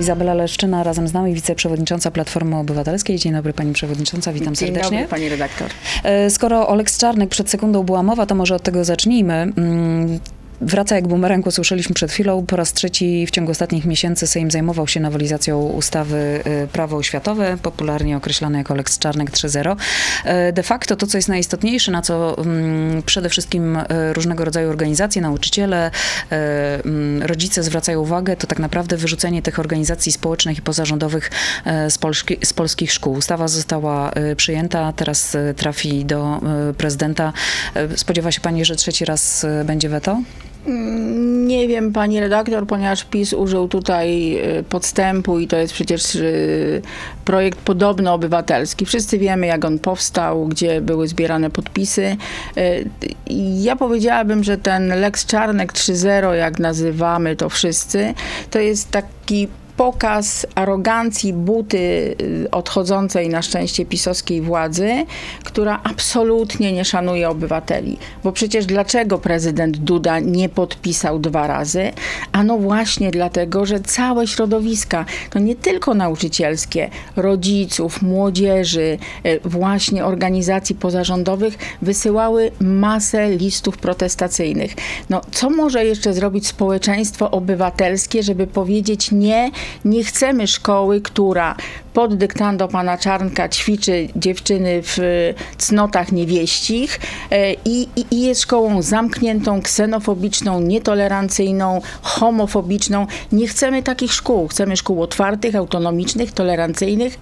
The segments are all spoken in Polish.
Izabela Leszczyna razem z nami, wiceprzewodnicząca Platformy Obywatelskiej. Dzień dobry pani przewodnicząca, witam Dzień serdecznie. dobry pani redaktor. E, Skoro o Lex Czarnek przed sekundą była mowa, to może od tego zacznijmy. Wraca jak bumerang, usłyszeliśmy przed chwilą. Po raz trzeci w ciągu ostatnich miesięcy Sejm zajmował się nowelizacją ustawy y, Prawo oświatowe, popularnie określane jako Lex Czarnek 3.0. E, De facto to, co jest najistotniejsze, na co mm, przede wszystkim e, różnego rodzaju organizacje, nauczyciele, mm, rodzice zwracają uwagę, to tak naprawdę wyrzucenie tych organizacji społecznych i pozarządowych z, polski, z polskich szkół. Ustawa została przyjęta, teraz trafi do prezydenta. Spodziewa się pani, że trzeci raz będzie weto? Mm, Nie wiem, pani redaktor, ponieważ PiS użył tutaj y, podstępu i to jest przecież y, projekt podobno obywatelski. Wszyscy wiemy, jak on powstał, gdzie były zbierane podpisy. Y, Ja powiedziałabym, że ten Lex Czarnek 3.0, jak nazywamy to wszyscy, to jest taki pokaz arogancji buty y, odchodzącej na szczęście pisowskiej władzy, która absolutnie nie szanuje obywateli. Bo przecież dlaczego prezydent Duda nie podpisał dwa razy? Ano właśnie dlatego, że całe środowiska, to nie tylko nauczycielskie, rodziców, młodzieży, y, właśnie organizacji pozarządowych wysyłały masę listów protestacyjnych. No, co może jeszcze zrobić społeczeństwo obywatelskie, żeby powiedzieć nie, nie chcemy szkoły, która pod dyktando pana Czarnka ćwiczy dziewczyny w e, cnotach niewieścich e, i, i, i jest szkołą zamkniętą, ksenofobiczną, nietolerancyjną, homofobiczną. Nie chcemy takich szkół. Chcemy szkół otwartych, autonomicznych, tolerancyjnych.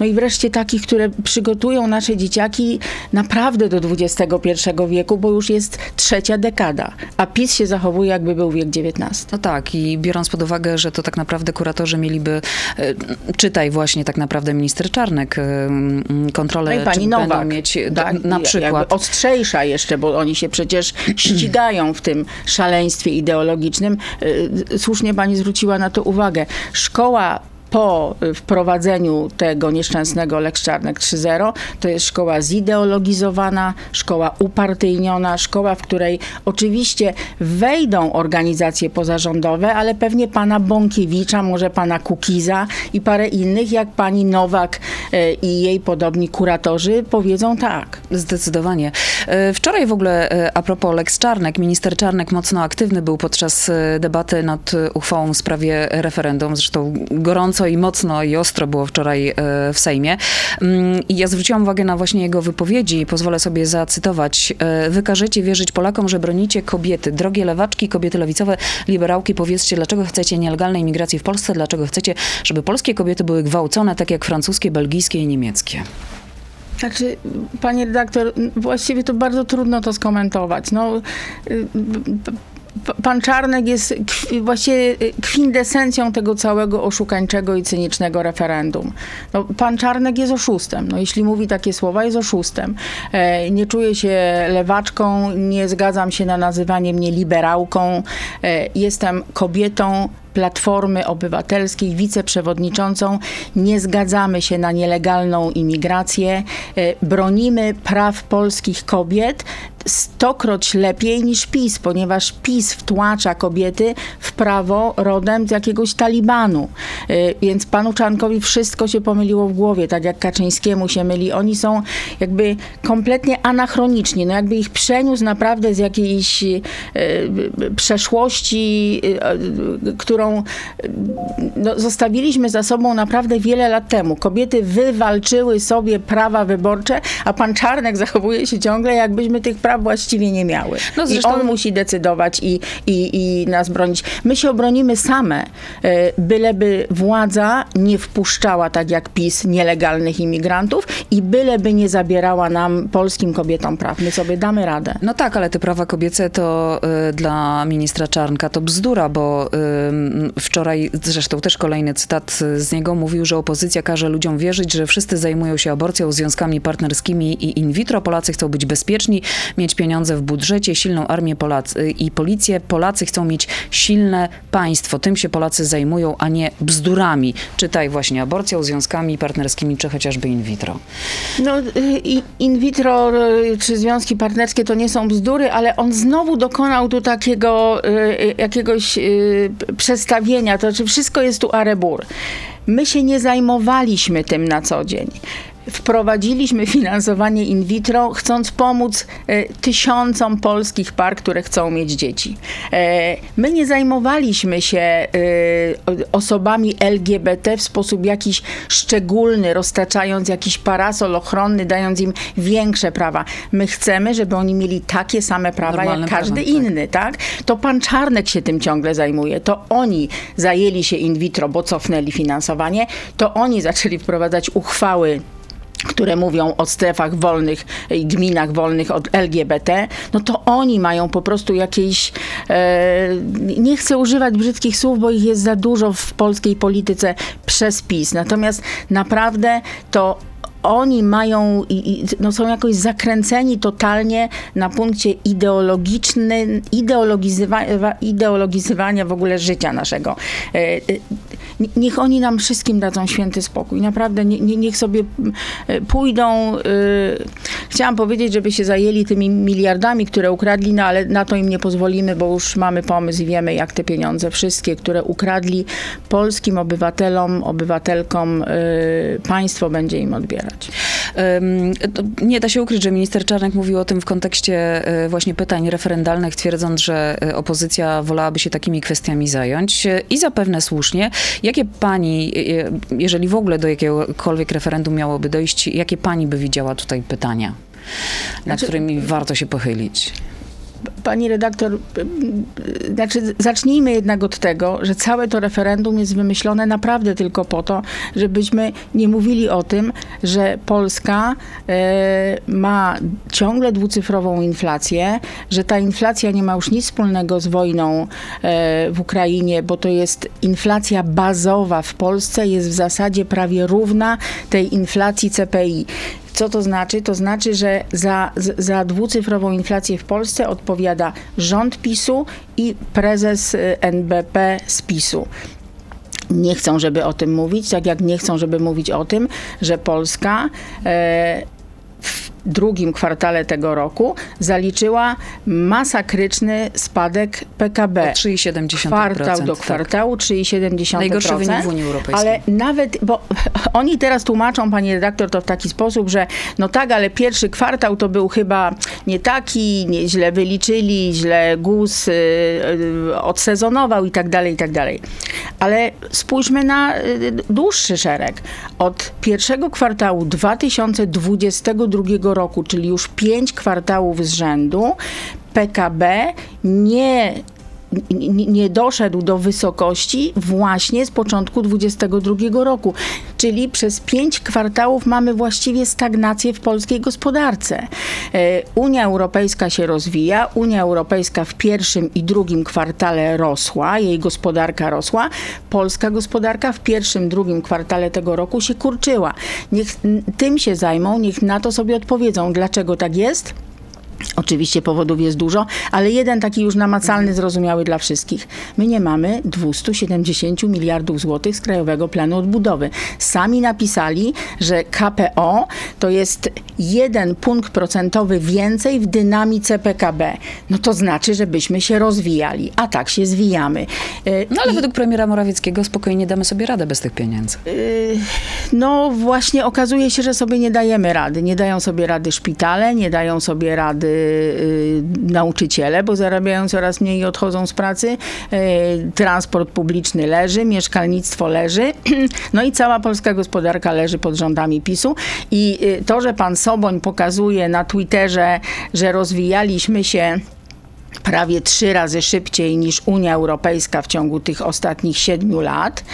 No i wreszcie takich, które przygotują nasze dzieciaki naprawdę do XXI wieku, bo już jest trzecia dekada. A PiS się zachowuje, jakby był wiek XIX. No tak, i biorąc pod uwagę, że to tak naprawdę kuratorzy mieliby, e, czytaj właśnie tak naprawdę minister Czarnek, kontrolę, No i pani Nowak. będą mieć tak, na przykład. ostrzejsza jeszcze, bo oni się przecież ścigają w tym szaleństwie ideologicznym. Y, Słusznie pani zwróciła na to uwagę. Szkoła po y, wprowadzeniu tego nieszczęsnego Lex Czarnek 3.0 to jest szkoła zideologizowana, szkoła upartyjniona, szkoła, w której oczywiście wejdą organizacje pozarządowe, ale pewnie pana Bąkiewicza, może pana Kukiza i parę innych, jak pani Nowak y, i jej podobni kuratorzy powiedzą tak. Zdecydowanie. E, Wczoraj w ogóle a propos Lex Czarnek, minister Czarnek mocno aktywny był podczas debaty nad uchwałą w sprawie referendum. Zresztą gorąco i mocno i ostro było wczoraj e, w Sejmie. Mm, I ja zwróciłam uwagę na właśnie jego wypowiedzi i pozwolę sobie zacytować. E, Wy każecie wierzyć Polakom, że bronicie kobiety. Drogie lewaczki, kobiety lewicowe, liberałki, powiedzcie, dlaczego chcecie nielegalnej migracji w Polsce, dlaczego chcecie, żeby polskie kobiety były gwałcone, tak jak francuskie, belgijskie i niemieckie. Znaczy, panie redaktor, właściwie to bardzo trudno to skomentować. No, y, pan Czarnek jest właściwie y, kwintesencją tego całego oszukańczego i cynicznego referendum. No, pan Czarnek jest oszustem. No, jeśli mówi takie słowa, jest oszustem. E, nie czuję się lewaczką, nie zgadzam się na nazywanie mnie liberałką. E, jestem kobietą, Platformy Obywatelskiej, wiceprzewodniczącą. Nie zgadzamy się na nielegalną imigrację. E, Bronimy praw polskich kobiet stokroć lepiej niż PiS, ponieważ PiS wtłacza kobiety w prawo rodem z jakiegoś talibanu. E, Więc panu Czarnkowi wszystko się pomyliło w głowie, tak jak Kaczyńskiemu się myli. Oni są jakby kompletnie anachroniczni. No jakby ich przeniósł naprawdę z jakiejś e, przeszłości, e, którą no, zostawiliśmy za sobą naprawdę wiele lat temu. Kobiety wywalczyły sobie prawa wyborcze, a pan Czarnek zachowuje się ciągle, jakbyśmy tych praw właściwie nie miały. No I zresztą- on musi decydować i, i, i nas bronić. My się obronimy same, e, byleby władza nie wpuszczała, tak jak PiS, nielegalnych imigrantów i byleby nie zabierała nam, polskim kobietom praw. My sobie damy radę. No tak, ale te prawa kobiece to y, dla ministra Czarnka to bzdura, bo wczoraj, zresztą też kolejny cytat z niego, mówił, że opozycja każe ludziom wierzyć, że wszyscy zajmują się aborcją, związkami partnerskimi i in vitro. Polacy chcą być bezpieczni, mieć pieniądze w budżecie, silną armię Polacy i policję. Polacy chcą mieć silne państwo. Tym się Polacy zajmują, a nie bzdurami. Czytaj właśnie aborcją, związkami partnerskimi, czy chociażby in vitro. No, y, in vitro y, czy związki partnerskie to nie są bzdury, ale on znowu dokonał tu takiego y, y, jakiegoś y, trawienia, to znaczy wszystko jest tu arebur. My się nie zajmowaliśmy tym na co dzień wprowadziliśmy finansowanie in vitro, chcąc pomóc e, tysiącom polskich par, które chcą mieć dzieci. E, my nie zajmowaliśmy się e, osobami LGBT w sposób jakiś szczególny, roztaczając jakiś parasol ochronny, dając im większe prawa. My chcemy, żeby oni mieli takie same prawa Normalne jak każdy prawa, tak. inny, tak? To pan Czarnek się tym ciągle zajmuje. To oni zajęli się in vitro, bo cofnęli finansowanie. To oni zaczęli wprowadzać uchwały które mówią o strefach wolnych i gminach wolnych od LGBT, no to oni mają po prostu jakieś, e, nie chcę używać brzydkich słów, bo ich jest za dużo w polskiej polityce przez PiS. Natomiast naprawdę to oni mają, no są jakoś zakręceni totalnie na punkcie ideologicznym, ideologizywa, ideologizywania w ogóle życia naszego. E, e, niech oni nam wszystkim dadzą święty spokój. Naprawdę, nie, niech sobie e, pójdą. Chciałam powiedzieć, żeby się zajęli tymi miliardami, które ukradli, no ale na to im nie pozwolimy, bo już mamy pomysł i wiemy, jak te pieniądze wszystkie, które ukradli polskim obywatelom, obywatelkom, państwo będzie im odbierać. Nie da się ukryć, że minister Czarnek mówił o tym w kontekście e, właśnie pytań referendalnych, twierdząc, że e, opozycja wolałaby się takimi kwestiami zająć i zapewne słusznie. Jakie pani, e, jeżeli w ogóle do jakiegokolwiek referendum miałoby dojść, jakie pani by widziała tutaj pytania, na znaczy, którymi warto się pochylić? Pani redaktor, znaczy zacznijmy jednak od tego, że całe to referendum jest wymyślone naprawdę tylko po to, żebyśmy nie mówili o tym, że Polska e, ma ciągle dwucyfrową inflację, że ta inflacja nie ma już nic wspólnego z wojną e, w Ukrainie, bo to jest inflacja bazowa w Polsce, jest w zasadzie prawie równa tej inflacji CPI. Co to znaczy? To znaczy, że za, za dwucyfrową inflację w Polsce odpowiada rząd PiSu i prezes y, NBP z PiSu nie chcą, żeby o tym mówić, tak jak nie chcą, żeby mówić o tym, że Polska e, drugim kwartale tego roku zaliczyła masakryczny spadek PKB. 3,7%. Kwartał do tak. kwartału 3,7%. Najgorszy wynik w Unii Europejskiej. Ale nawet, bo oni teraz tłumaczą, pani redaktor, to w taki sposób, że no tak, ale pierwszy kwartał to był chyba nie taki, nie, źle wyliczyli, źle GUS y, y, odsezonował i tak dalej, i tak dalej. Ale spójrzmy na y, dłuższy szereg. Od pierwszego kwartału 2022 roku, czyli już pięć kwartałów z rzędu, PKB nie nie doszedł do wysokości właśnie z początku 2022 roku. Czyli przez pięć kwartałów mamy właściwie stagnację w polskiej gospodarce. E, Unia Europejska się rozwija. Unia Europejska w pierwszym i drugim kwartale rosła, jej gospodarka rosła. Polska gospodarka w pierwszym, drugim kwartale tego roku się kurczyła. Niech tym się zajmą, niech na to sobie odpowiedzą, dlaczego tak jest. Oczywiście powodów jest dużo, ale jeden taki już namacalny, zrozumiały dla wszystkich. My nie mamy 270 miliardów złotych z Krajowego Planu Odbudowy. Sami napisali, że KPO to jest jeden punkt procentowy więcej w dynamice PKB. No to znaczy, żebyśmy się rozwijali, a tak się zwijamy. No ale I, według premiera Morawieckiego spokojnie damy sobie radę bez tych pieniędzy. Yy, no właśnie okazuje się, że sobie nie dajemy rady. Nie dają sobie rady szpitale, nie dają sobie rady Y, nauczyciele, bo zarabiają coraz mniej i odchodzą z pracy. Y, transport publiczny leży, mieszkalnictwo leży. No i cała polska gospodarka leży pod rządami PiSu. I y, to, że pan Soboń pokazuje na Twitterze, że rozwijaliśmy się prawie trzy razy szybciej niż Unia Europejska w ciągu tych ostatnich siedmiu lat,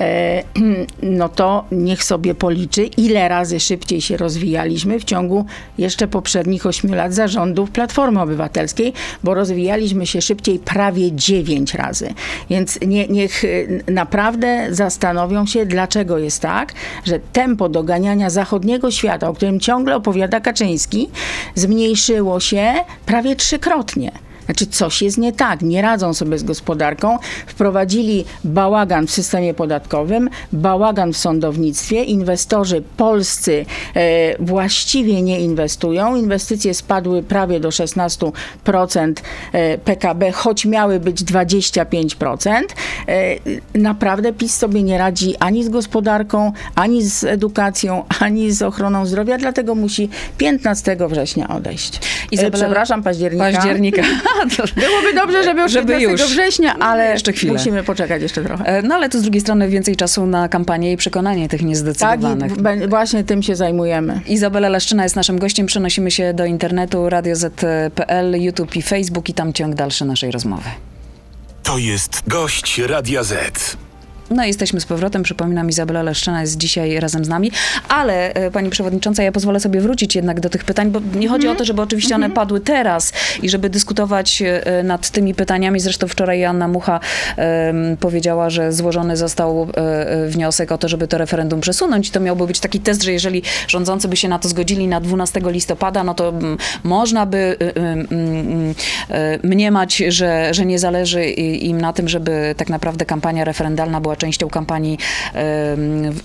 e, no to niech sobie policzy, ile razy szybciej się rozwijaliśmy w ciągu jeszcze poprzednich ośmiu lat zarządów Platformy Obywatelskiej, bo rozwijaliśmy się szybciej prawie dziewięć razy. Więc nie, niech e, naprawdę zastanowią się, dlaczego jest tak, że tempo doganiania zachodniego świata, o którym ciągle opowiada Kaczyński, zmniejszyło się prawie trzykrotnie. Znaczy coś jest nie tak, nie radzą sobie z gospodarką, wprowadzili bałagan w systemie podatkowym, bałagan w sądownictwie, inwestorzy polscy e, właściwie nie inwestują, inwestycje spadły prawie do 16% e, PKB, choć miały być 25%. E, naprawdę PiS sobie nie radzi ani z gospodarką, ani z edukacją, ani z ochroną zdrowia, dlatego musi 15 września odejść. Izabela- E, Przepraszam, października. Października. Byłoby dobrze, żeby już Żeby 15 już. września, ale Jeszcze chwilę. musimy poczekać jeszcze trochę. E, No ale to z drugiej strony więcej czasu na kampanię i przekonanie tych Tak, niezdecydowanych. i b- właśnie tym się zajmujemy. Izabela Leszczyna jest naszym gościem. Przenosimy się do internetu radioz.pl, YouTube i Facebook i tam ciąg dalszy naszej rozmowy. To jest gość Radia Z. No jesteśmy z powrotem. Przypominam, Izabela Leszczyna jest dzisiaj razem z nami. Ale e, pani przewodnicząca, ja pozwolę sobie wrócić jednak do tych pytań, bo nie chodzi o to, żeby oczywiście one padły teraz i żeby dyskutować e, nad tymi pytaniami. Zresztą wczoraj Joanna Mucha em, powiedziała, że złożony został e, e, wniosek o to, żeby to referendum przesunąć. I to miałby być taki test, że jeżeli rządzący by się na to zgodzili na 12 listopada, no to mm, można by y, y, mm, mm, e, mniemać, że, że nie zależy im na tym, żeby tak naprawdę kampania referendalna była częścią kampanii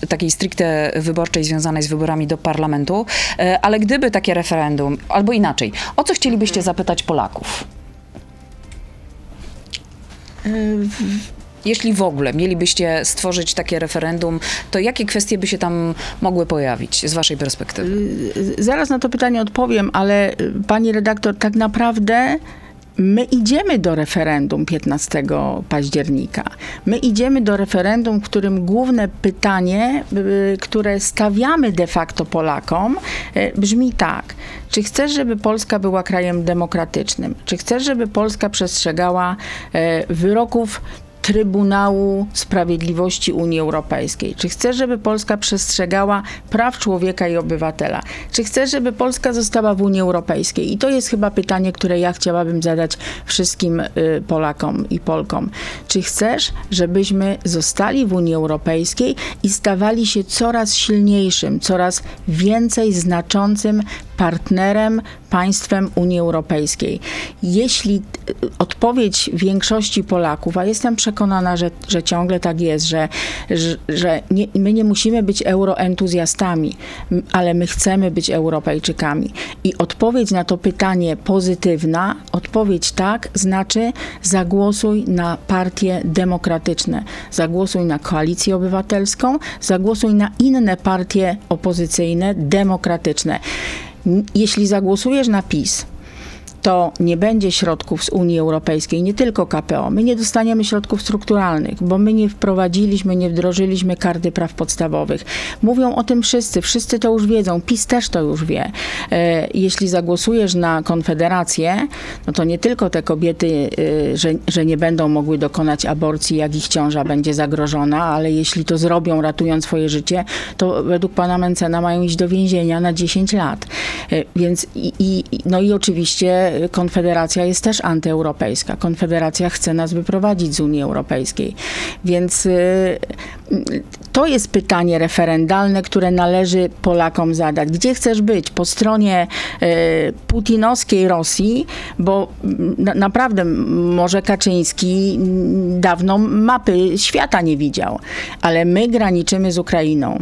takiej stricte wyborczej związanej z wyborami do parlamentu. E, Ale gdyby takie referendum, albo inaczej, o co chcielibyście zapytać Polaków? Jeśli w ogóle mielibyście stworzyć takie referendum, to jakie kwestie by się tam mogły pojawić z waszej perspektywy? Zaraz na to pytanie odpowiem, ale pani redaktor, tak naprawdę my idziemy do referendum 15 października. My idziemy do referendum, w którym główne pytanie, y, które stawiamy de facto Polakom, y, brzmi tak. Czy chcesz, żeby Polska była krajem demokratycznym? Czy chcesz, żeby Polska przestrzegała y, wyroków Trybunału Sprawiedliwości Unii Europejskiej? Czy chcesz, żeby Polska przestrzegała praw człowieka i obywatela? Czy chcesz, żeby Polska została w Unii Europejskiej? I to jest chyba pytanie, które ja chciałabym zadać wszystkim y, Polakom i Polkom. Czy chcesz, żebyśmy zostali w Unii Europejskiej i stawali się coraz silniejszym, coraz więcej znaczącym partnerem, państwem Unii Europejskiej. Jeśli y, odpowiedź większości Polaków, a jestem przekonana, że, że ciągle tak jest, że, że, że nie, my nie musimy być euroentuzjastami, ale my chcemy być Europejczykami. I odpowiedź na to pytanie pozytywna, odpowiedź tak, znaczy zagłosuj na partie demokratyczne, zagłosuj na koalicję obywatelską, zagłosuj na inne partie opozycyjne, demokratyczne. Jeśli zagłosujesz na PiS, to nie będzie środków z Unii Europejskiej, nie tylko KPO. My nie dostaniemy środków strukturalnych, bo my nie wprowadziliśmy, nie wdrożyliśmy karty praw podstawowych. Mówią o tym wszyscy, wszyscy to już wiedzą, PiS też to już wie. E, Jeśli zagłosujesz na Konfederację, no to nie tylko te kobiety, e, że, że nie będą mogły dokonać aborcji, jak ich ciąża będzie zagrożona, ale jeśli to zrobią, ratując swoje życie, to według pana Mencena mają iść do więzienia na 10 lat. E, Więc i, i, no i oczywiście Konfederacja jest też antyeuropejska. Konfederacja chce nas wyprowadzić z Unii Europejskiej. Więc y, to jest pytanie referendalne, które należy Polakom zadać. Gdzie chcesz być? Po stronie y, putinowskiej Rosji, bo mm, na, naprawdę może Kaczyński mm, dawno mapy świata nie widział, ale my graniczymy z Ukrainą.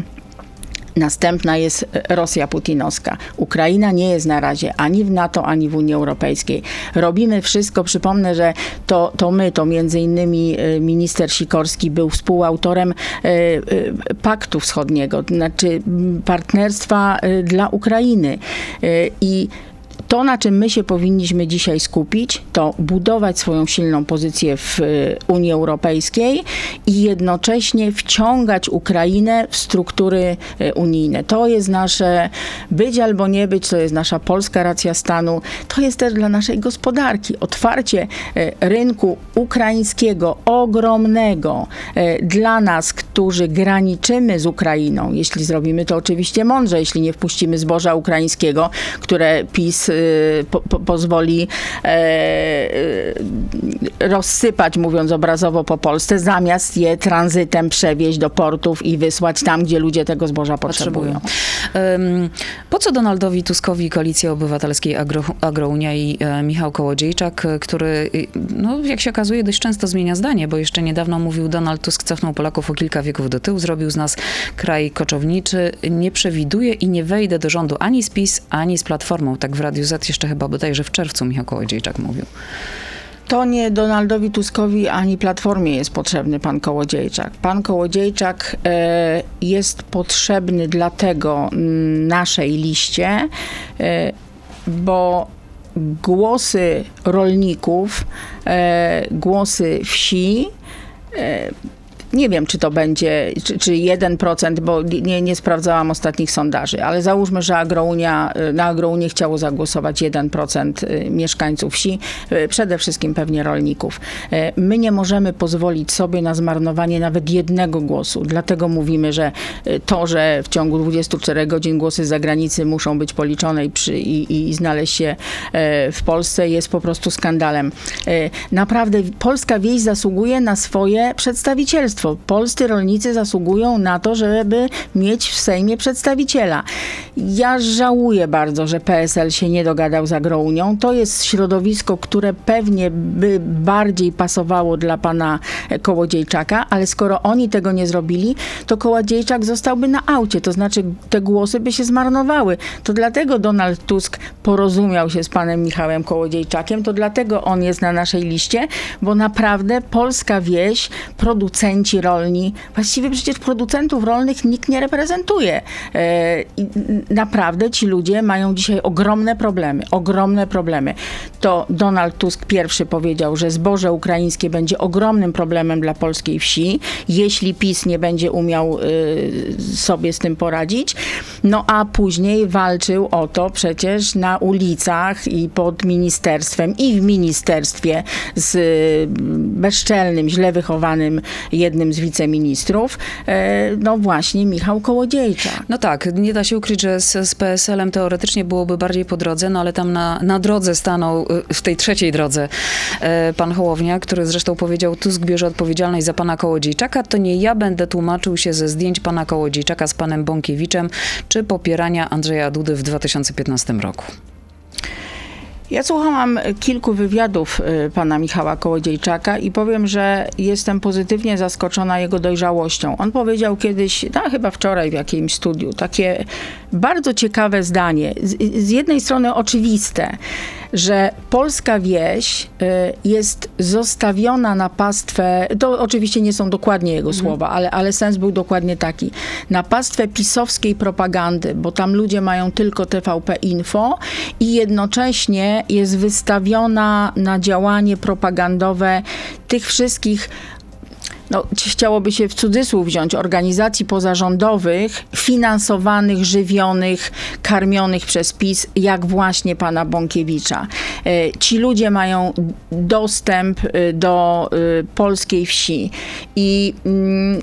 Następna jest Rosja putinowska. Ukraina nie jest na razie ani w NATO, ani w Unii Europejskiej. Robimy wszystko. Przypomnę, że to, to my, to między innymi e, minister Sikorski był współautorem e, e, Paktu Wschodniego, znaczy partnerstwa dla Ukrainy. I to, na czym my się powinniśmy dzisiaj skupić, to budować swoją silną pozycję w y, Unii Europejskiej i jednocześnie wciągać Ukrainę w struktury y, unijne. To jest nasze być albo nie być, to jest nasza polska racja stanu, to jest też dla naszej gospodarki. Otwarcie y, rynku ukraińskiego, ogromnego dla nas, którzy graniczymy z Ukrainą, jeśli zrobimy to oczywiście mądrze, jeśli nie wpuścimy zboża ukraińskiego, które PiS po, po, pozwoli e, y, rozsypać, mówiąc obrazowo po Polsce, zamiast je tranzytem przewieźć do portów i wysłać tam, gdzie ludzie tego zboża potrzebują. potrzebują. Po co Donaldowi Tuskowi Koalicja Obywatelskiej Agro, Agrounia i e, Michał Kołodziejczak, który, no, jak się okazuje, dość często zmienia zdanie, bo jeszcze niedawno mówił Donald Tusk cofnął Polaków o kilka wieków do tyłu, zrobił z nas kraj koczowniczy, nie przewiduje i nie wejdę do rządu ani z PiS, ani z Platformą. Tak w Radiu Z jeszcze chyba bodajże w czerwcu Michał Kołodziejczak mówił. To nie Donaldowi Tuskowi ani Platformie jest potrzebny pan Kołodziejczak. Pan Kołodziejczak e, jest potrzebny dlatego naszej liście, e, bo głosy rolników, e, głosy wsi nie wiem, czy to będzie, czy, czy 1%, bo nie, nie sprawdzałam ostatnich sondaży, ale załóżmy, że Agrounia, na Agrounię chciało zagłosować 1% y, mieszkańców wsi, y, przede wszystkim pewnie rolników. Y, my nie możemy pozwolić sobie na zmarnowanie nawet jednego głosu. Dlatego mówimy, że to, że w ciągu 24 godzin głosy z zagranicy muszą być policzone i, przy, i, i znaleźć się w Polsce jest po prostu skandalem. Naprawdę polska wieś zasługuje na swoje przedstawicielstwo Polscy rolnicy zasługują na to, żeby mieć w Sejmie przedstawiciela. Ja żałuję bardzo, że PSL się nie dogadał z Agrounią. To jest środowisko, które pewnie by bardziej pasowało dla pana Kołodziejczaka, ale skoro oni tego nie zrobili, to Kołodziejczak zostałby na aucie, to znaczy te głosy by się zmarnowały. To dlatego Donald Tusk porozumiał się z panem Michałem Kołodziejczakiem, to dlatego on jest na naszej liście, bo naprawdę polska wieś, producenci, producenci rolni, właściwie przecież producentów rolnych nikt nie reprezentuje. E, I naprawdę ci ludzie mają dzisiaj ogromne problemy, ogromne problemy. To Donald Tusk pierwszy powiedział, że zboże ukraińskie będzie ogromnym problemem dla polskiej wsi, jeśli PiS nie będzie umiał e, sobie z tym poradzić. No a później walczył o to przecież na ulicach i pod ministerstwem i w ministerstwie z bezczelnym, źle wychowanym jednym jednym z wiceministrów, e, no właśnie Michał Kołodziejczak. No tak, nie da się ukryć, że z, z PSL-em teoretycznie byłoby bardziej po drodze, no ale tam na, na drodze stanął, y, w tej trzeciej drodze, e, pan Hołownia, który zresztą powiedział, Tusk bierze odpowiedzialność za pana Kołodziejczaka, to nie ja będę tłumaczył się ze zdjęć pana Kołodziejczaka z panem Bąkiewiczem, czy popierania Andrzeja Dudy w 2015 roku. Ja słuchałam kilku wywiadów y, pana Michała Kołodziejczaka i powiem, że jestem pozytywnie zaskoczona jego dojrzałością. On powiedział kiedyś, no, chyba wczoraj w jakimś studiu, takie bardzo ciekawe zdanie. Z, z jednej strony oczywiste, że polska wieś y, jest zostawiona na pastwę, to oczywiście nie są dokładnie jego mhm. słowa, ale, ale sens był dokładnie taki, na pastwę pisowskiej propagandy, bo tam ludzie mają tylko TVP Info i jednocześnie jest wystawiona na działanie propagandowe tych wszystkich no, chciałoby się w cudzysłów wziąć, organizacji pozarządowych, finansowanych, żywionych, karmionych przez PiS, jak właśnie pana Bąkiewicza. E, ci ludzie mają dostęp e, do e, polskiej wsi i mm,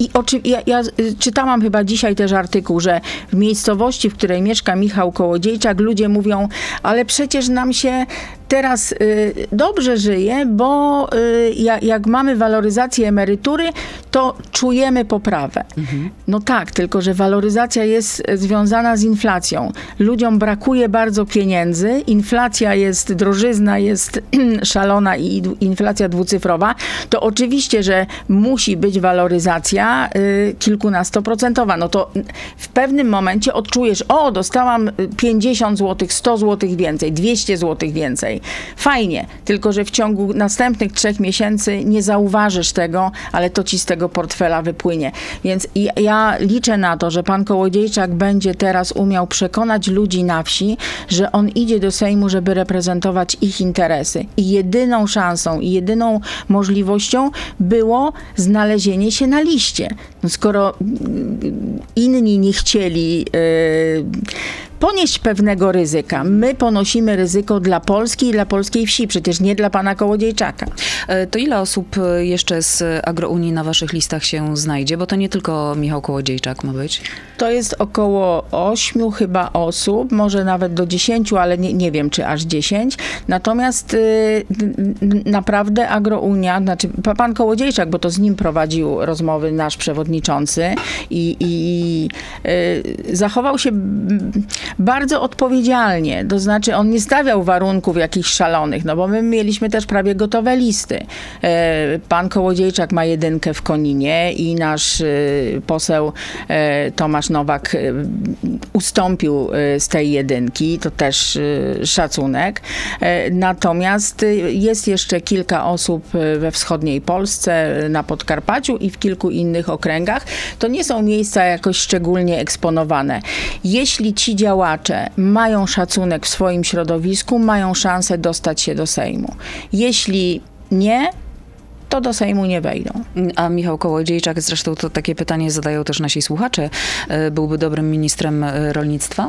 i oczy, ja, ja, czytałam chyba dzisiaj też artykuł, że w miejscowości, w której mieszka Michał Kołodziejczak, ludzie mówią, ale przecież nam się teraz y, dobrze żyje, bo y, jak, mamy waloryzację emerytury, to czujemy poprawę. Mhm. No tak, tylko że waloryzacja jest związana z inflacją. Ludziom brakuje bardzo pieniędzy, inflacja jest, drożyzna jest szalona i inflacja dwucyfrowa, to oczywiście, że musi być waloryzacja y, kilkunastoprocentowa. No to w pewnym momencie odczujesz, o, dostałam 50 zł, 100 zł więcej, 200 zł więcej. Fajnie, tylko że w ciągu następnych trzech miesięcy nie zauważysz tego, ale to ci z tego portfela wypłynie. Więc ja liczę na to, że pan Kołodziejczak będzie teraz umiał przekonać ludzi na wsi, że on idzie do Sejmu, żeby reprezentować ich interesy. I jedyną szansą i jedyną możliwością było znalezienie się na liście. No skoro inni nie chcieli yy, ponieść pewnego ryzyka. My ponosimy ryzyko dla Polski i dla polskiej wsi, przecież nie dla pana Kołodziejczaka. E, To ile osób e, jeszcze z Agrounii na waszych listach się znajdzie? Bo to nie tylko Michał Kołodziejczak ma być. To jest około 8 chyba osób, może nawet do 10, ale nie, nie wiem, czy aż 10. Natomiast y, naprawdę Agrounia, znaczy pa- pan Kołodziejczak, bo to z nim prowadził rozmowy nasz przewodniczący i, i y, zachował się bardzo odpowiedzialnie. To znaczy on nie stawiał warunków jakichś szalonych, no bo my mieliśmy też prawie gotowe listy. E, Pan Kołodziejczak ma jedynkę w Koninie i nasz y, poseł e, Tomasz Nowak ustąpił z tej jedynki, to też szacunek. E, Natomiast jest jeszcze kilka osób we wschodniej Polsce, na Podkarpaciu i w kilku innych okręgach. To nie są miejsca jakoś szczególnie eksponowane. Jeśli ci działacze mają szacunek w swoim środowisku, mają szansę dostać się do Sejmu. Jeśli nie, to do Sejmu nie wejdą. A Michał Kołodziejczak, zresztą to takie pytanie zadają też nasi słuchacze, e, byłby dobrym ministrem e, rolnictwa?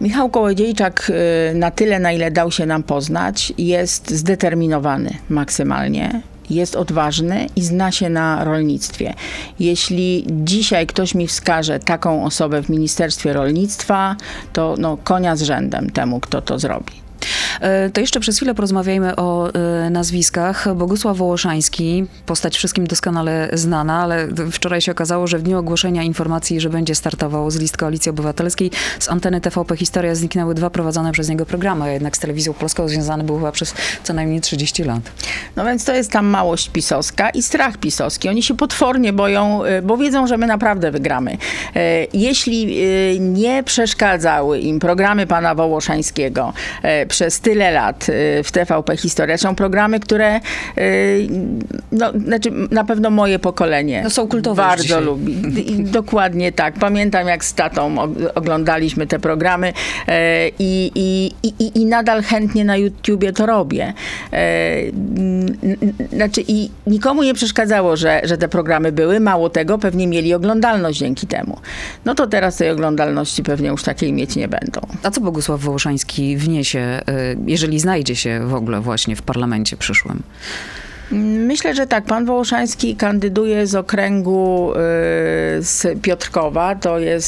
Michał Kołodziejczak y, na tyle, na ile dał się nam poznać, jest zdeterminowany maksymalnie. Jest odważny i zna się na rolnictwie. Jeśli dzisiaj ktoś mi wskaże taką osobę w Ministerstwie Rolnictwa, to no, konia z rzędem temu, kto to zrobi. E, To jeszcze przez chwilę porozmawiajmy o e, nazwiskach. Bogusław Wołoszański, postać wszystkim doskonale znana, ale wczoraj się okazało, że w dniu ogłoszenia informacji, że będzie startował z list Koalicji Obywatelskiej, z anteny TVP Historia zniknęły dwa prowadzone przez niego programy, a jednak z telewizją polską związany był chyba przez co najmniej 30 lat. No więc to jest tam małość pisowska i strach pisowski. Oni się potwornie boją, y, bo wiedzą, że my naprawdę wygramy. E, Jeśli nie przeszkadzały im programy pana Wołoszańskiego e, przez tyle lat y, w TVP Historia, są programy, które y, no, znaczy na pewno moje pokolenie No są kultowe bardzo dzisiaj. lubi. I dokładnie tak. Pamiętam, jak z tatą og- oglądaliśmy te programy e, i, i, i, i nadal chętnie na YouTubie to robię. E, Znaczy, i nikomu nie przeszkadzało, że, że te programy były. Mało tego, pewnie mieli oglądalność dzięki temu. No to teraz tej oglądalności pewnie już takiej mieć nie będą. A co Bogusław Wołoszański wniesie, e, jeżeli znajdzie się w ogóle właśnie w parlamencie przyszłym? Myślę, że tak. Pan Wołoszański kandyduje z okręgu y, z Piotrkowa. To y,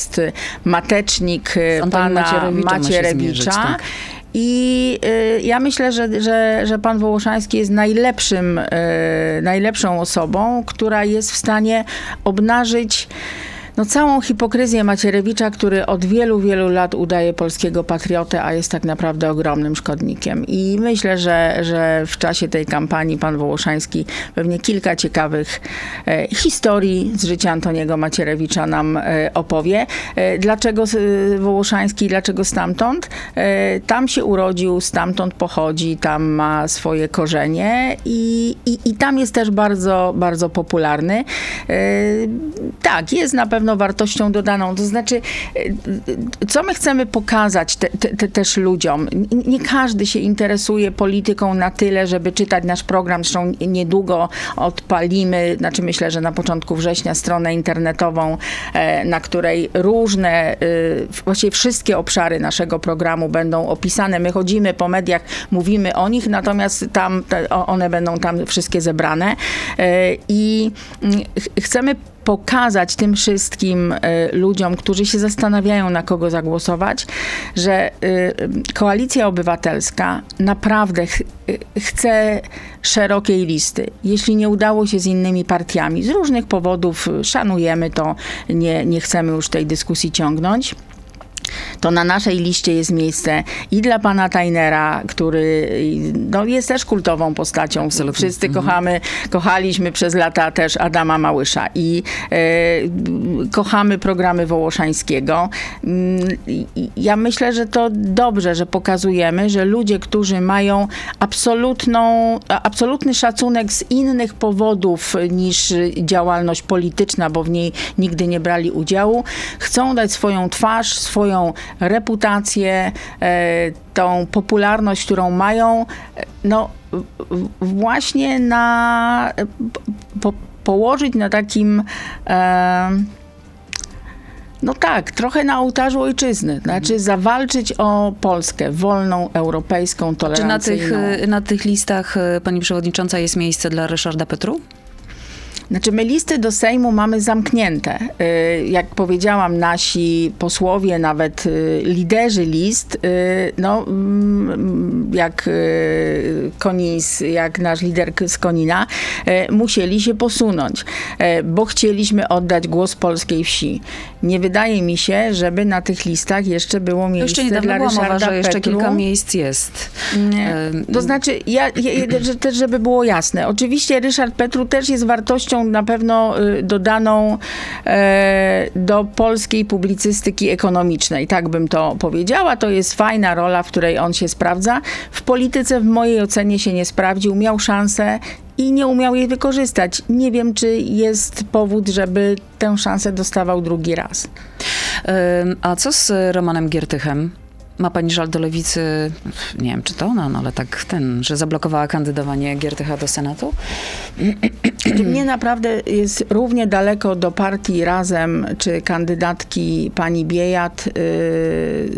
matecznik y, pana Macierewicza tak. I y, ja myślę, że, że, że pan Wołoszański jest najlepszym, y, najlepszą osobą, która jest w stanie obnażyć no, całą hipokryzję Macierewicza, który od wielu, wielu lat udaje polskiego patriotę, a jest tak naprawdę ogromnym szkodnikiem. I myślę, że, że w czasie tej kampanii pan Wołoszański pewnie kilka ciekawych e, historii z życia Antoniego Macierewicza nam e, opowie. E, dlaczego e, Wołoszański, dlaczego stamtąd? E, tam się urodził, stamtąd pochodzi, tam ma swoje korzenie i, i, i tam jest też bardzo, bardzo popularny. E, tak, jest na pewno wartością dodaną. To znaczy, e, co my chcemy pokazać te, te, te też ludziom? Nie każdy się interesuje polityką na tyle, żeby czytać nasz program. Zresztą niedługo odpalimy, znaczy myślę, że na początku września stronę internetową, e, na której różne, e, właściwie wszystkie obszary naszego programu będą opisane. My chodzimy po mediach, mówimy o nich, natomiast tam one będą tam wszystkie zebrane. E, I mm, ch- chcemy pokazać tym wszystkim y, ludziom, którzy się zastanawiają, na kogo zagłosować, że y, koalicja obywatelska naprawdę y, chce szerokiej listy. Jeśli nie udało się z innymi partiami, z różnych powodów szanujemy to, nie, nie chcemy już tej dyskusji ciągnąć to na naszej liście jest miejsce i dla pana Tajnera, który no, jest też kultową postacią. Absolutnie. Wszyscy kochamy, kochaliśmy przez lata też Adama Małysza i e, kochamy programy Wołoszańskiego. Mm, Ja myślę, że to dobrze, że pokazujemy, że ludzie, którzy mają absolutną, absolutny szacunek z innych powodów niż działalność polityczna, bo w niej nigdy nie brali udziału, chcą dać swoją twarz, swoją reputację, e, tą popularność, którą mają, e, no właśnie na po, położyć na takim e, No tak, trochę na ołtarzu ojczyzny. Znaczy zawalczyć o Polskę wolną, europejską, Czy na tych, tolerancyjną. y, na tych listach, y, pani przewodnicząca, jest miejsce dla Ryszarda Petru? Znaczy, my listy do Sejmu mamy zamknięte. Y, Jak powiedziałam, nasi posłowie, nawet y, liderzy list, y, no, mm, jak Konis, jak nasz lider z Konina, musieli się posunąć, bo chcieliśmy oddać głos polskiej wsi. Nie wydaje mi się, żeby na tych listach jeszcze było miejsce Jeszcze niedawno dla była mowa, Ryszarda że jeszcze Petru. kilka miejsc jest. Nie. To znaczy, ja, ja, też żeby było jasne, oczywiście Ryszard Petru też jest wartością na pewno y, dodaną e, do polskiej publicystyki ekonomicznej, tak bym to powiedziała. To jest fajna rola, w której on się sprawdza. W polityce w mojej ocenie się nie sprawdził, miał szansę i nie umiał jej wykorzystać. Nie wiem, czy jest powód, żeby tę szansę dostawał drugi raz. A co z Romanem Giertychem? Ma pani żal do lewicy, nie wiem czy to ona, no ale tak ten, że zablokowała kandydowanie Giertycha do Senatu? Znaczy, Mnie naprawdę jest równie daleko do partii Razem, czy kandydatki pani Biejat y,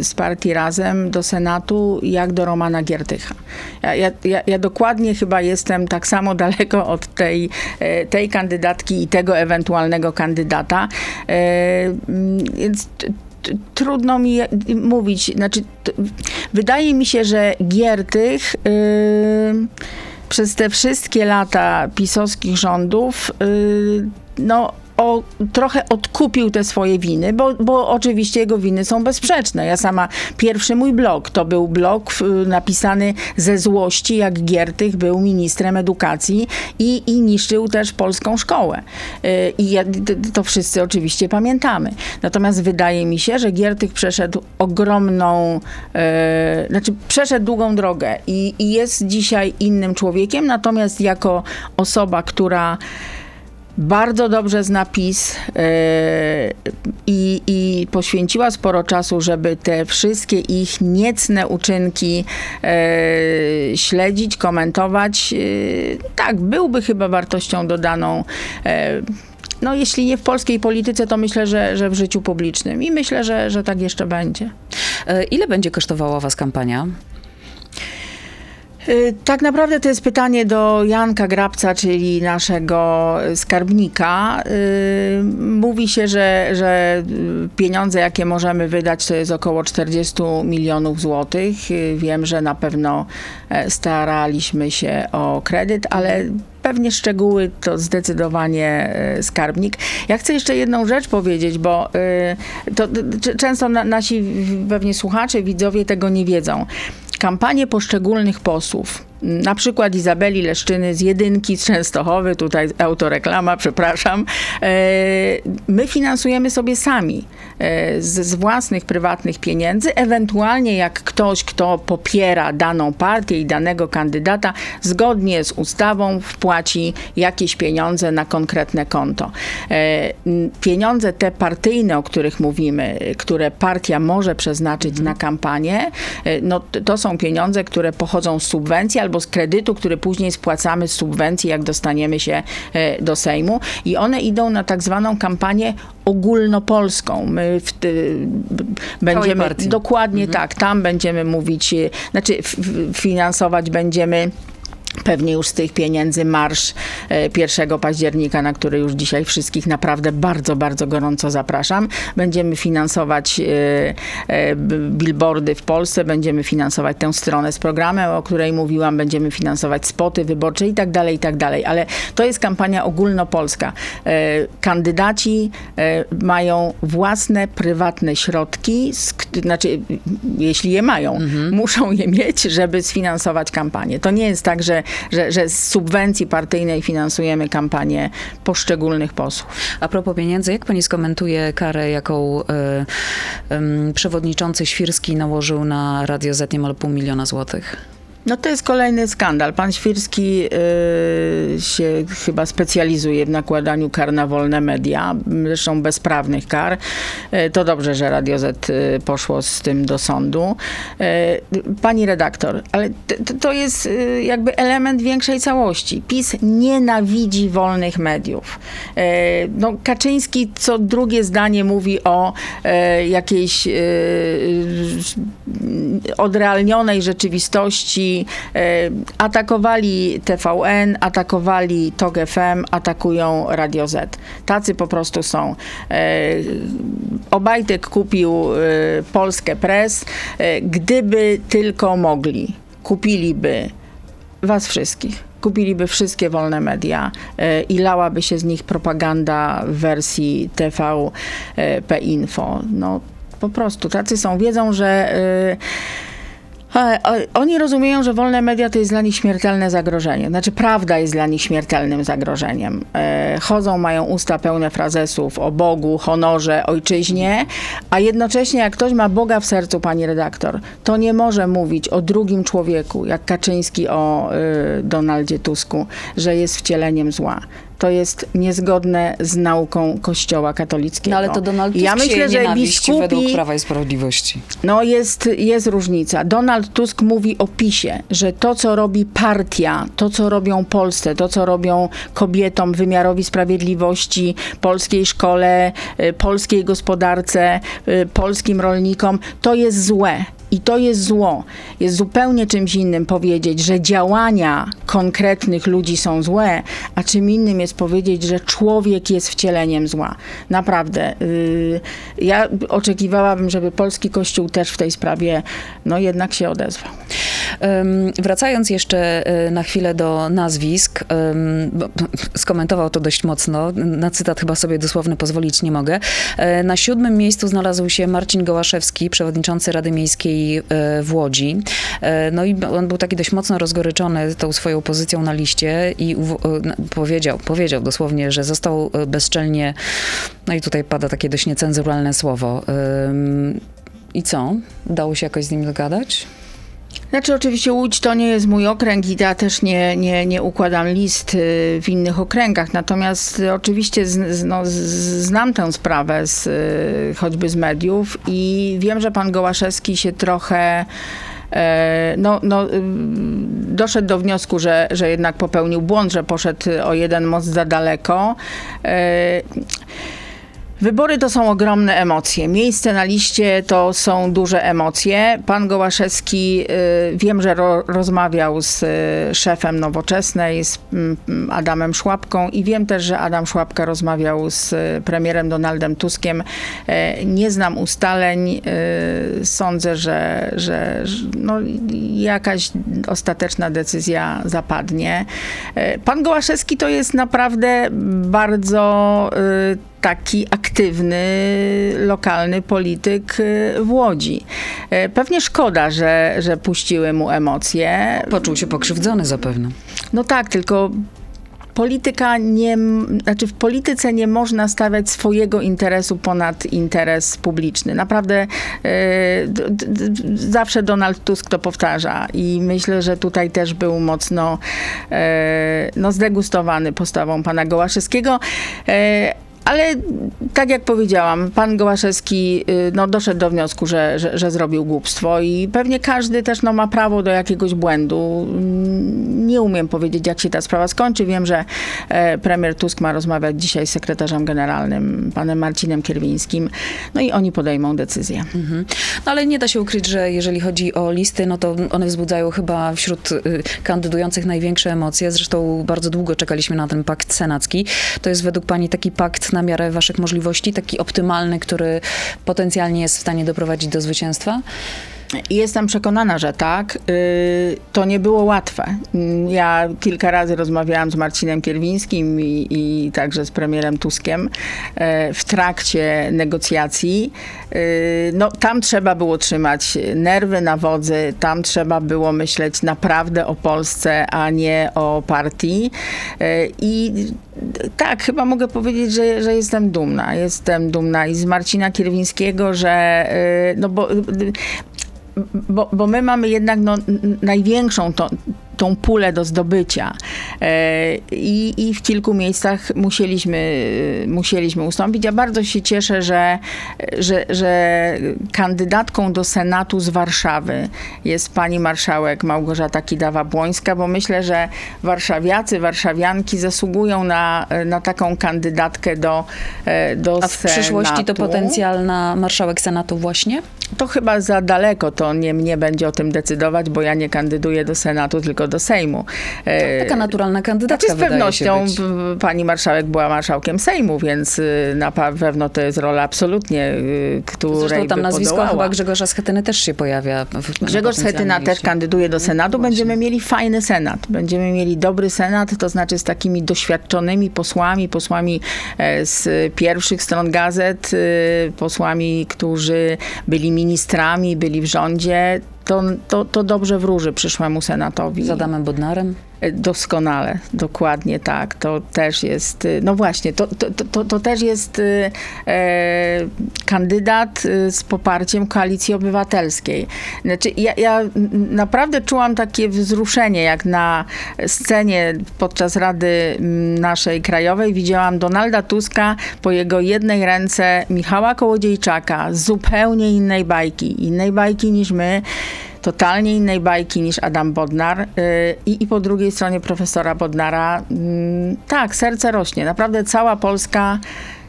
z partii Razem do Senatu, jak do Romana Giertycha. Ja, ja, ja, dokładnie chyba jestem tak samo daleko od tej, e, tej kandydatki i tego ewentualnego kandydata. Mm, Więc trudno mi mówić. Znaczy, wydaje mi się, że Giertych... y, przez te wszystkie lata pisowskich rządów, yy, no, o, trochę odkupił te swoje winy, bo, bo oczywiście jego winy są bezsprzeczne. Ja sama, pierwszy mój blog to był blog y, napisany ze złości, jak Giertych był ministrem edukacji i, i niszczył też polską szkołę. Y, I to wszyscy oczywiście pamiętamy. Natomiast wydaje mi się, że Giertych przeszedł ogromną, e, znaczy przeszedł długą drogę i, i jest dzisiaj innym człowiekiem, natomiast jako osoba, która bardzo dobrze zna PiS e, i, i poświęciła sporo czasu, żeby te wszystkie ich niecne uczynki e, śledzić, komentować. E, tak, byłby chyba wartością dodaną. No, jeśli nie w polskiej polityce, to myślę, że, że w życiu publicznym. I myślę, że, że tak jeszcze będzie. Ile będzie kosztowała was kampania? Y, Tak naprawdę to jest pytanie do Janka Grabca, czyli naszego skarbnika. Y, Mówi się, że, że pieniądze, jakie możemy wydać, to jest około 40 milionów złotych. Y, Wiem, że na pewno e, staraliśmy się o kredyt, ale pewnie szczegóły to zdecydowanie e, skarbnik. Ja chcę jeszcze jedną rzecz powiedzieć, bo to, często na, nasi pewnie słuchacze, widzowie tego nie wiedzą kampanie poszczególnych posłów, na przykład Izabeli Leszczyny z Jedynki z Częstochowy, tutaj autoreklama, przepraszam, e, my finansujemy sobie sami e, z, z własnych prywatnych pieniędzy, ewentualnie jak ktoś, kto popiera daną partię i danego kandydata, zgodnie z ustawą wpłaci jakieś pieniądze na konkretne konto. E, Pieniądze te partyjne, o których mówimy, które partia może przeznaczyć na kampanię, no to są pieniądze, które pochodzą z subwencji albo z kredytu, który później spłacamy z subwencji, jak dostaniemy się e, do Sejmu. I one idą na tak zwaną kampanię ogólnopolską. My w, ty, będziemy dokładnie tak, tam będziemy mówić, e, znaczy finansować będziemy Pewnie już z tych pieniędzy marsz e, 1 października, na który już dzisiaj wszystkich naprawdę bardzo, bardzo gorąco zapraszam. Będziemy finansować e, e, billboardy w Polsce, będziemy finansować tę stronę z programem, o której mówiłam, będziemy finansować spoty wyborcze i tak dalej, i tak dalej. Ale to jest kampania ogólnopolska. E, Kandydaci e, mają własne, prywatne środki, znaczy, jeśli je mają, muszą je mieć, żeby sfinansować kampanię. To nie jest tak, że, że, że z subwencji partyjnej finansujemy kampanię poszczególnych posłów. A propos pieniędzy, jak pani skomentuje karę, jaką y, ym, przewodniczący Świrski nałożył na Radio Z niemal pół miliona złotych? No to jest kolejny skandal. Pan Świrski y, się chyba specjalizuje w nakładaniu kar na wolne media, zresztą bezprawnych kar. Y, to dobrze, że Radio Z y, poszło z tym do sądu. Y, pani redaktor, ale to jest y, jakby element większej całości. PiS nienawidzi wolnych mediów. No, Kaczyński co drugie zdanie mówi o jakiejś odrealnionej rzeczywistości. E, Atakowali TVN, atakowali TOG FM, atakują Radio Z. Tacy po prostu są. E, Obajtek kupił e, Polskę Press. Gdyby tylko mogli, kupiliby was wszystkich. Kupiliby wszystkie wolne media i lałaby się z nich propaganda w wersji TVP Info. No po prostu tacy są. Wiedzą, że Oni rozumieją, że wolne media to jest dla nich śmiertelne zagrożenie. Znaczy, prawda jest dla nich śmiertelnym zagrożeniem. E, chodzą, mają usta pełne frazesów o Bogu, honorze, ojczyźnie, a jednocześnie, jak ktoś ma Boga w sercu, pani redaktor, to nie może mówić o drugim człowieku, jak Kaczyński o y, Donaldzie Tusku, że jest wcieleniem zła. To jest niezgodne z nauką Kościoła katolickiego. No ale to Donald Tusk ja myślę, że biskupi... według Prawa i Sprawiedliwości. No jest, jest różnica. Donald Tusk mówi o PiSie, że to, co robi partia, to, co robią Polsce, to, co robią kobietom, wymiarowi sprawiedliwości, polskiej szkole, y, polskiej gospodarce, y, polskim rolnikom, to jest złe. I to jest zło. Jest zupełnie czymś innym powiedzieć, że działania konkretnych ludzi są złe, a czym innym jest powiedzieć, że człowiek jest wcieleniem zła. Naprawdę. Yy, ja oczekiwałabym, żeby polski kościół też w tej sprawie no jednak się odezwał. Wracając jeszcze y, na chwilę do nazwisk, skomentował to dość mocno, na cytat chyba sobie dosłowny pozwolić nie mogę. E, Na siódmym miejscu znalazł się Marcin Gołaszewski, przewodniczący Rady Miejskiej e, w Łodzi. E, No i on był taki dość mocno rozgoryczony tą swoją pozycją na liście i e, na- powiedział, powiedział dosłownie, że został e, bezczelnie, no i tutaj pada takie dość niecenzuralne słowo. I co? Dało się jakoś z nim dogadać? Znaczy oczywiście Łódź to nie jest mój okręg i ja też nie, nie, nie układam list y, w innych okręgach, natomiast y, oczywiście z, no, znam tę sprawę z, y, choćby z mediów i wiem, że pan Gołaszewski się trochę e, no, no, doszedł do wniosku, że, że jednak popełnił błąd, że poszedł o jeden most za daleko. Wybory to są ogromne emocje. Miejsce na liście to są duże emocje. Pan Gołaszewski, y, wiem, że ro, rozmawiał z y, szefem Nowoczesnej, z mm, Adamem Szłapką i wiem też, że Adam Szłapka rozmawiał z y, premierem Donaldem Tuskiem. Nie znam ustaleń. Sądzę, że, że no, jakaś ostateczna decyzja zapadnie. Pan Gołaszewski to jest naprawdę bardzo taki aktywny, lokalny polityk y, w Łodzi. E, Pewnie szkoda, że, że puściły mu emocje. Poczuł się pokrzywdzony zapewne. No tak, tylko polityka nie, znaczy w polityce nie można stawiać swojego interesu ponad interes publiczny. Naprawdę e, zawsze Donald Tusk to powtarza i myślę, że tutaj też był mocno e, no, zdegustowany postawą pana Gołaszewskiego. Ale tak jak powiedziałam, pan Gołaszewski y, no, doszedł do wniosku, że, że, że zrobił głupstwo i pewnie każdy też no, ma prawo do jakiegoś błędu. Mm, Nie umiem powiedzieć, jak się ta sprawa skończy. Wiem, że e, premier Tusk ma rozmawiać dzisiaj z sekretarzem generalnym, panem Marcinem Kierwińskim, no i oni podejmą decyzję. Mhm. No ale nie da się ukryć, że jeżeli chodzi o listy, no to one wzbudzają chyba wśród y, kandydujących największe emocje. Zresztą bardzo długo czekaliśmy na ten pakt senacki. To jest według pani taki pakt na miarę waszych możliwości, taki optymalny, który potencjalnie jest w stanie doprowadzić do zwycięstwa? Jestem przekonana, że tak. Y, To nie było łatwe. Mm, Ja kilka razy rozmawiałam z Marcinem Kierwińskim i, i także z premierem Tuskiem e, w trakcie negocjacji. Y, No, tam trzeba było trzymać nerwy na wodzy, tam trzeba było myśleć naprawdę o Polsce, a nie o partii. E, I tak, chyba mogę powiedzieć, że, że jestem dumna. Jestem dumna i z Marcina Kierwińskiego, że y, no bo bo, bo my mamy jednak no, największą to, tą pulę do zdobycia E, I, i w kilku miejscach musieliśmy, musieliśmy ustąpić. Ja bardzo się cieszę, że, że, że kandydatką do Senatu z Warszawy jest pani marszałek Małgorzata Kidawa-Błońska, bo myślę, że warszawiacy, warszawianki zasługują na, na taką kandydatkę do, e, do A w przyszłości to Senatu. potencjalna marszałek Senatu właśnie? To chyba za daleko, to nie mnie będzie o tym decydować, bo ja nie kandyduję do Senatu, tylko do Sejmu. E, Taka naturalna kandydatka Znaczy z pewnością pani marszałek była marszałkiem Sejmu, więc y, na pewno to jest rola absolutnie, y, której Zresztą tam nazwisko podołała. chyba Grzegorza Schetyny też się pojawia. Grzegorz Schetyna też kandyduje do Senatu. Właśnie. Będziemy mieli fajny Senat. Będziemy mieli dobry Senat, to znaczy z takimi doświadczonymi posłami, posłami e, z pierwszych stron gazet, y, posłami, którzy byli ministrami, byli w rządzie. To, to, to dobrze wróży przyszłemu Senatowi. Z Adamem Bodnarem. Doskonale, dokładnie tak. To też jest, y, no właśnie, to, to, to, to też jest y, e, kandydat y, z poparciem Koalicji Obywatelskiej. Znaczy, ja, ja naprawdę czułam takie wzruszenie, jak na scenie podczas Rady naszej krajowej widziałam Donalda Tuska po jego jednej ręce Michała Kołodziejczaka zupełnie innej bajki, innej bajki niż my totalnie innej bajki niż Adam Bodnar yy, i, i po drugiej stronie profesora Bodnara. mm, tak, serce rośnie. Naprawdę cała Polska,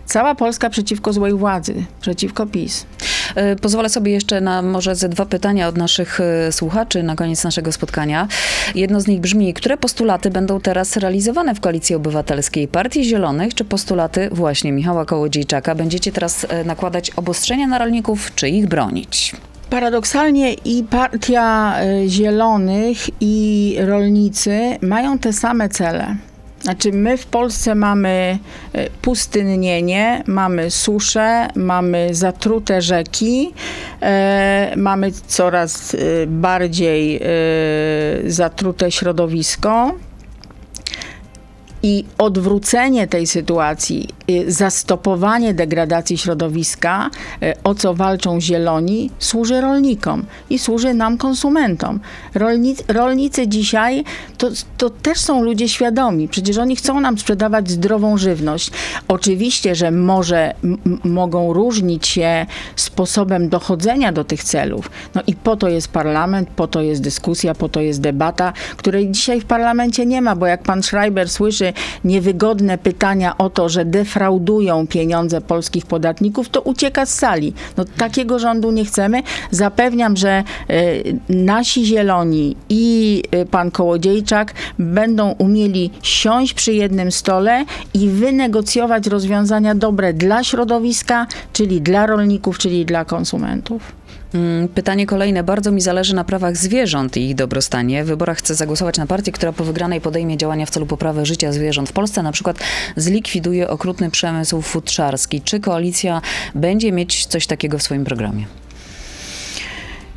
cała Polska przeciwko złej władzy, przeciwko PiS. E, Pozwolę sobie jeszcze na może ze dwa pytania od naszych e, słuchaczy na koniec naszego spotkania. Jedno z nich brzmi, które postulaty będą teraz realizowane w Koalicji Obywatelskiej? Partii Zielonych czy postulaty właśnie Michała Kołodziejczaka? Będziecie teraz nakładać obostrzenia na rolników, czy ich bronić? Paradoksalnie i Partia y, Zielonych i rolnicy mają te same cele. Znaczy, my w Polsce mamy y, pustynnienie, mamy suszę, mamy zatrute rzeki, e, mamy coraz y, bardziej y, zatrute środowisko. I odwrócenie tej sytuacji, y, zastopowanie degradacji środowiska, y, o co walczą zieloni, służy rolnikom i służy nam, konsumentom. Rolnicy, rolnicy dzisiaj to, to też są ludzie świadomi. Przecież oni chcą nam sprzedawać zdrową żywność. Oczywiście, że może mogą różnić się sposobem dochodzenia do tych celów. No i po to jest parlament, po to jest dyskusja, po to jest debata, której dzisiaj w parlamencie nie ma, bo jak pan Schreiber słyszy niewygodne pytania o to, że defraudują pieniądze polskich podatników, to ucieka z sali. No takiego rządu nie chcemy. Zapewniam, że e, nasi zieloni i e, pan Kołodziejczak będą umieli siąść przy jednym stole i wynegocjować rozwiązania dobre dla środowiska, czyli dla rolników, czyli dla konsumentów. Mm, Pytanie kolejne. Bardzo mi zależy na prawach zwierząt i ich dobrostanie. W wyborach chcę zagłosować na partię, która po wygranej podejmie działania w celu poprawy życia zwierząt w Polsce, na przykład zlikwiduje okrutny przemysł futrzarski. Czy koalicja będzie mieć coś takiego w swoim programie?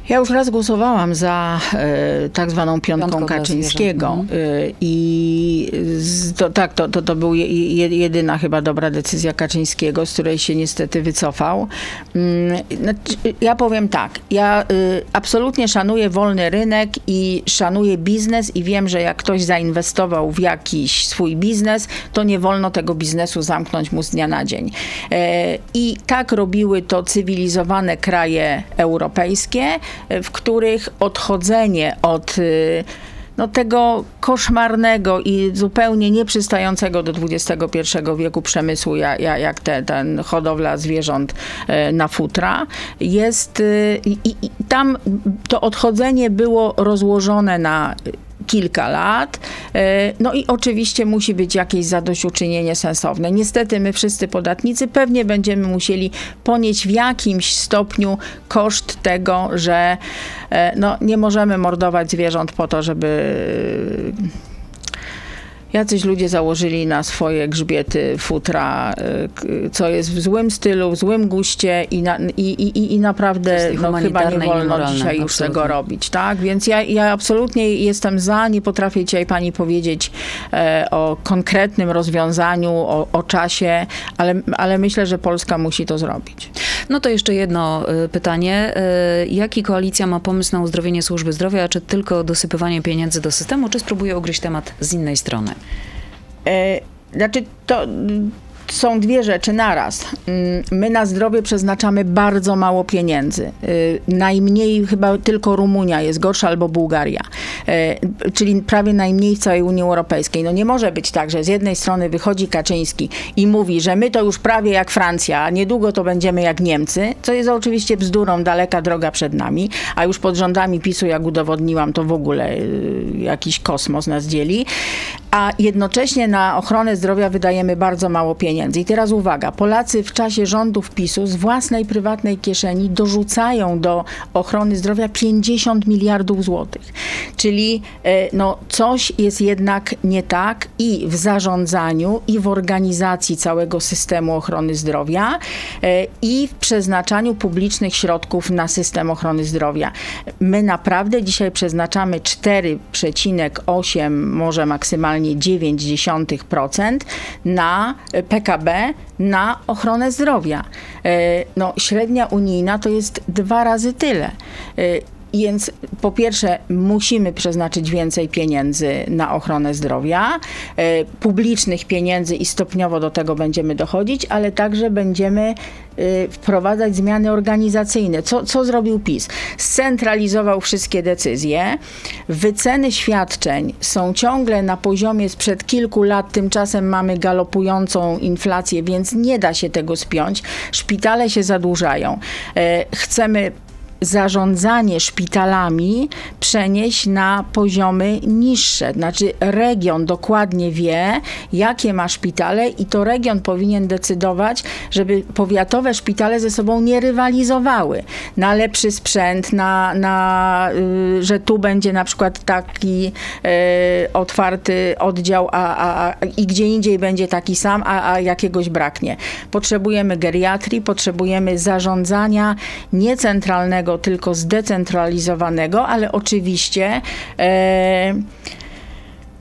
Ja już raz głosowałam za e, tak zwaną piątką Kaczyńskiego zwierząt, e, i z, to, tak, to, to, to była jedyna chyba dobra decyzja Kaczyńskiego, z której się niestety wycofał. Mm, znaczy, ja powiem tak, ja y, absolutnie szanuję wolny rynek i szanuję biznes i wiem, że jak ktoś zainwestował w jakiś swój biznes, to nie wolno tego biznesu zamknąć mu z dnia na dzień. E, I tak robiły to cywilizowane kraje europejskie, w których odchodzenie od y, no, tego koszmarnego i zupełnie nieprzystającego do XXI wieku przemysłu, jak, jak te, ten hodowla zwierząt e, na futra, jest i, i tam to odchodzenie było rozłożone na kilka lat. E, No i oczywiście musi być jakieś zadośćuczynienie sensowne. Niestety my wszyscy podatnicy pewnie będziemy musieli ponieść w jakimś stopniu koszt tego, że e, no, nie możemy mordować zwierząt po to, żeby Jacyś ludzie założyli na swoje grzbiety futra, y, co jest w złym stylu, w złym guście i, na, i, i, i naprawdę no, chyba nie wolno dzisiaj już tego robić. Tak? Więc ja, ja absolutnie jestem za, nie potrafię dzisiaj pani powiedzieć e, o konkretnym rozwiązaniu, o, o czasie, ale, ale myślę, że Polska musi to zrobić. No to jeszcze jedno y, pytanie. Y, Jaki koalicja ma pomysł na uzdrowienie służby zdrowia? Czy tylko dosypywanie pieniędzy do systemu, czy spróbuje ugryźć temat z innej strony? E, Znaczy, to są dwie rzeczy naraz. Mm, My na zdrowie przeznaczamy bardzo mało pieniędzy. Y, Najmniej chyba tylko Rumunia jest gorsza albo Bułgaria. E, Czyli prawie najmniej w całej Unii Europejskiej. No nie może być tak, że z jednej strony wychodzi Kaczyński i mówi, że my to już prawie jak Francja, a niedługo to będziemy jak Niemcy, co jest oczywiście bzdurą, daleka droga przed nami, a już pod rządami PiSu, jak udowodniłam, to w ogóle y, jakiś kosmos nas dzieli. A jednocześnie na ochronę zdrowia wydajemy bardzo mało pieniędzy. I teraz uwaga, Polacy w czasie rządów PiSu z własnej prywatnej kieszeni dorzucają do ochrony zdrowia 50 miliardów złotych. Czyli e, no, coś jest jednak nie tak i w zarządzaniu, i w organizacji całego systemu ochrony zdrowia, e, i w przeznaczaniu publicznych środków na system ochrony zdrowia. My naprawdę dzisiaj przeznaczamy 4,8, może maksymalnie 0,9% na PKB na ochronę zdrowia. E, No, średnia unijna to jest dwa razy tyle. Więc po pierwsze musimy przeznaczyć więcej pieniędzy na ochronę zdrowia, e, publicznych pieniędzy i stopniowo do tego będziemy dochodzić, ale także będziemy e, wprowadzać zmiany organizacyjne. Co, co zrobił PiS? Scentralizował wszystkie decyzje. Wyceny świadczeń są ciągle na poziomie sprzed kilku lat, tymczasem mamy galopującą inflację, więc nie da się tego spiąć. Szpitale się zadłużają. E, Chcemy zarządzanie szpitalami przenieść na poziomy niższe. Znaczy region dokładnie wie, jakie ma szpitale i to region powinien decydować, żeby powiatowe szpitale ze sobą nie rywalizowały na lepszy sprzęt, na, na y, że tu będzie na przykład taki y, otwarty oddział, a, a, a, i gdzie indziej będzie taki sam, a, a jakiegoś braknie. Potrzebujemy geriatrii, potrzebujemy zarządzania niecentralnego, tylko zdecentralizowanego, ale oczywiście e,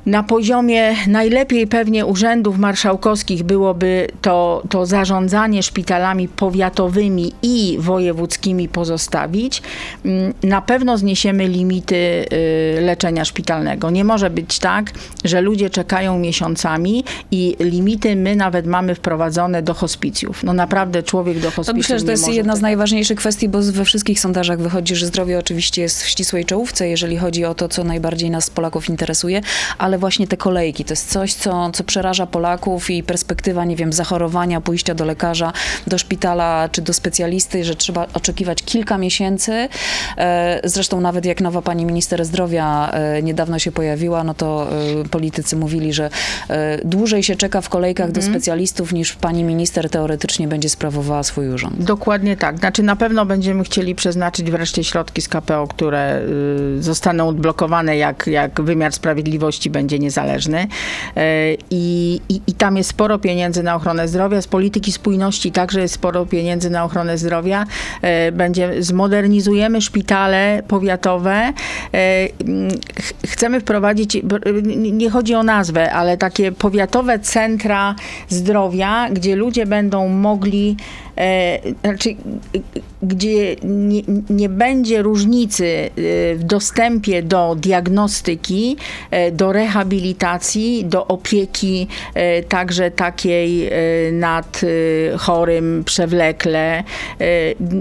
na poziomie najlepiej pewnie urzędów marszałkowskich byłoby to, to zarządzanie szpitalami powiatowymi i wojewódzkimi pozostawić. Mm, Na pewno zniesiemy limity y, leczenia szpitalnego. Nie może być tak, że ludzie czekają miesiącami i limity my nawet mamy wprowadzone do hospicjów. No naprawdę człowiek do hospicjów To myślę, że to jest jedna z najważniejszych kwestii, bo we wszystkich sondażach wychodzi, że zdrowie oczywiście jest w ścisłej czołówce, jeżeli chodzi o to, co najbardziej nas Polaków interesuje, ale właśnie te kolejki to jest coś, co, co przeraża Polaków i perspektywa, nie wiem, zachorowania, pójścia do lekarza, do szpitala czy do specjalisty, że trzeba oczekiwać kilka miesięcy. E, Zresztą nawet jak nowa pani minister zdrowia e, niedawno się pojawiła, no to e, politycy mówili, że dłużej się czeka w kolejkach do specjalistów niż pani minister teoretycznie będzie sprawowała swój urząd. Dokładnie tak. Znaczy na pewno będziemy chcieli przeznaczyć wreszcie środki z KPO, które y, zostaną odblokowane, jak, jak wymiar sprawiedliwości będzie niezależny. Y, I, i, I tam jest sporo pieniędzy na ochronę zdrowia. Z polityki spójności także jest sporo pieniędzy na ochronę zdrowia. Y, Będzie, zmodernizujemy szpitale powiatowe. Ch- Chcemy wprowadzić, nie- chodzi o nazwę, ale takie powiatowe centra zdrowia, gdzie ludzie będą mogli e, znaczy, g- gdzie nie, nie będzie różnicy e, w dostępie do diagnostyki, e, do rehabilitacji, do opieki e, także takiej e, nad e, chorym przewlekle, e,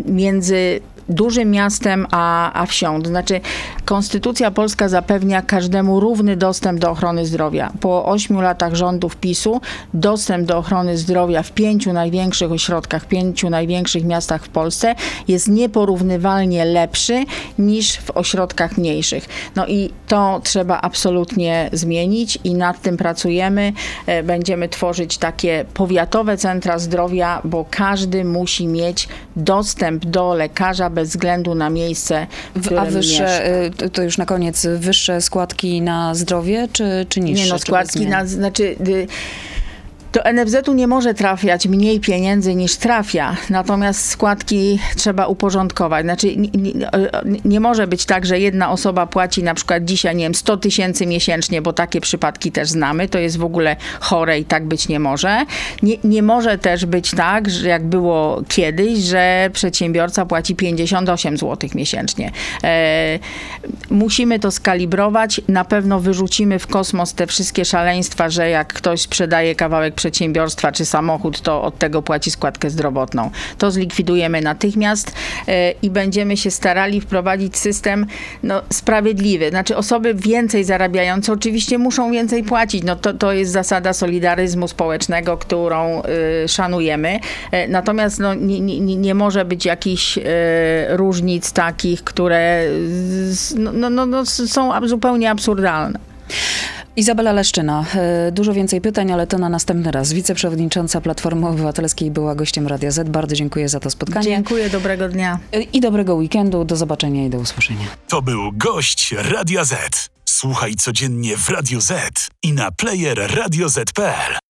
między dużym miastem a, a wsią. To znaczy, Konstytucja Polska zapewnia każdemu równy dostęp do ochrony zdrowia. Po ośmiu latach rządów PiSu dostęp do ochrony zdrowia w pięciu największych ośrodkach, pięciu największych miastach w Polsce jest nieporównywalnie lepszy niż w ośrodkach mniejszych. No i to trzeba absolutnie zmienić i nad tym pracujemy. E, Będziemy tworzyć takie powiatowe centra zdrowia, bo każdy musi mieć dostęp do lekarza bez względu na miejsce, w A wyższe, mieszka. y, to- już na koniec, wyższe składki na zdrowie, czy, czy niższe? Nie no, składki na, znaczy... y, Do NFZ-u nie może trafiać mniej pieniędzy niż trafia, natomiast składki trzeba uporządkować. Znaczy nie, nie, nie może być tak, że jedna osoba płaci na przykład dzisiaj, nie wiem, 100 tysięcy miesięcznie, bo takie przypadki też znamy. To jest w ogóle chore i tak być nie może. Nie, nie może też być tak, że jak było kiedyś, że przedsiębiorca płaci 58 zł miesięcznie. E, musimy to skalibrować. Na pewno wyrzucimy w kosmos te wszystkie szaleństwa, że jak ktoś sprzedaje kawałek przedsiębiorstwa czy samochód, to od tego płaci składkę zdrowotną. To zlikwidujemy natychmiast e, i będziemy się starali wprowadzić system no, sprawiedliwy. Znaczy osoby więcej zarabiające oczywiście muszą więcej płacić. No, to, to jest zasada solidaryzmu społecznego, którą y, szanujemy. E, Natomiast no, nie, nie, nie może być jakichś e, różnic takich, które no, no, no, no, są zupełnie absurdalne. Izabela Leszczyna. E, Dużo więcej pytań, ale to na następny raz. Wiceprzewodnicząca Platformy Obywatelskiej była gościem Radia Z. Bardzo dziękuję za to spotkanie. Dziękuję, dobrego dnia. E, I dobrego weekendu. Do zobaczenia i do usłyszenia. To był gość Radia Z. Słuchaj codziennie w Radio Z i na player radioz.pl.